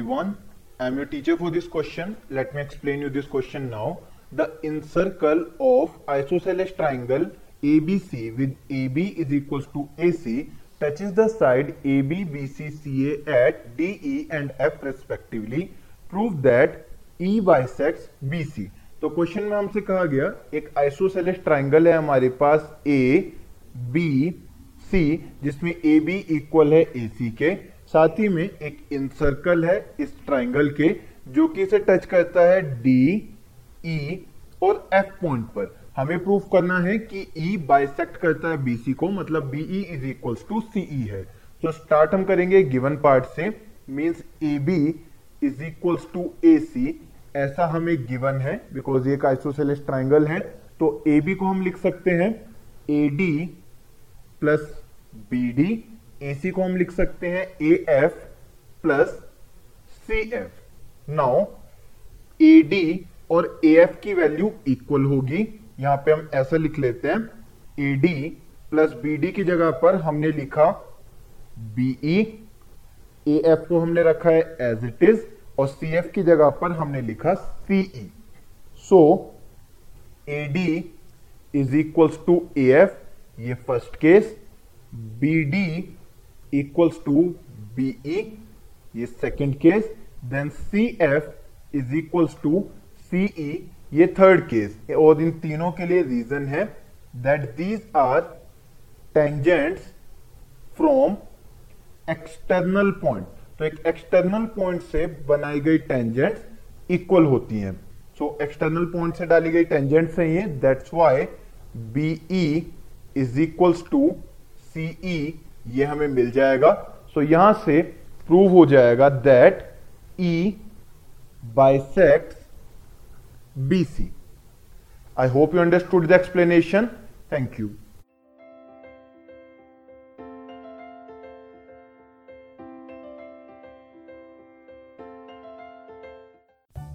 everyone. I am your teacher for this question. Let me explain you this question now. The incircle of isosceles triangle ABC with AB is equals to AC touches the side AB, BC, CA at DE and F respectively. Prove that E bisects BC. तो question में हमसे कहा गया एक isosceles triangle है हमारे पास A B C जिसमें A B equal है ए सी के साथ ही में एक इन सर्कल है इस ट्राइंगल के, जो कि इसे टच करता है डी ई e और एफ़ पॉइंट पर। हमें प्रूफ करना है कि ई e बाइसेक्ट करता है बीसी को मतलब BE is equal to CE है। तो स्टार्ट हम करेंगे गिवन पार्ट से means A B is equal to A C ऐसा हमें गिवन है बिकॉज़ ये आइसोसेलेस ट्राइंगल है तो ए बी को हम लिख सकते हैं A D plus B D A C को हम लिख सकते हैं A F plus C F now A D और ए एफ़ की वैल्यू इक्वल होगी। यहाँ पे हम ऐसा लिख लेते हैं। A D plus B D की जगह पर हमने लिखा बीई ए एफ़ को हमने रखा है एज इट इज़ और सी एफ़ की जगह पर हमने लिखा CE so A D is equals to A F ये first case B D equals to BE ये second case then C F is equals to CE ये थर्ड केस और इन तीनों के लिए रीजन है that these are tangents from external point तो एक एक्सटर्नल पॉइंट से बनाई गई टेंजेंट्स इक्वल होती हैं. सो एक्सटर्नल पॉइंट से डाली गई टेंजेंट्स है ये that's why BE is equals to CE ये हमें मिल जाएगा। सो so, यहाँ से प्रूव हो जाएगा that E bisects B C I hope you understood the explanation thank you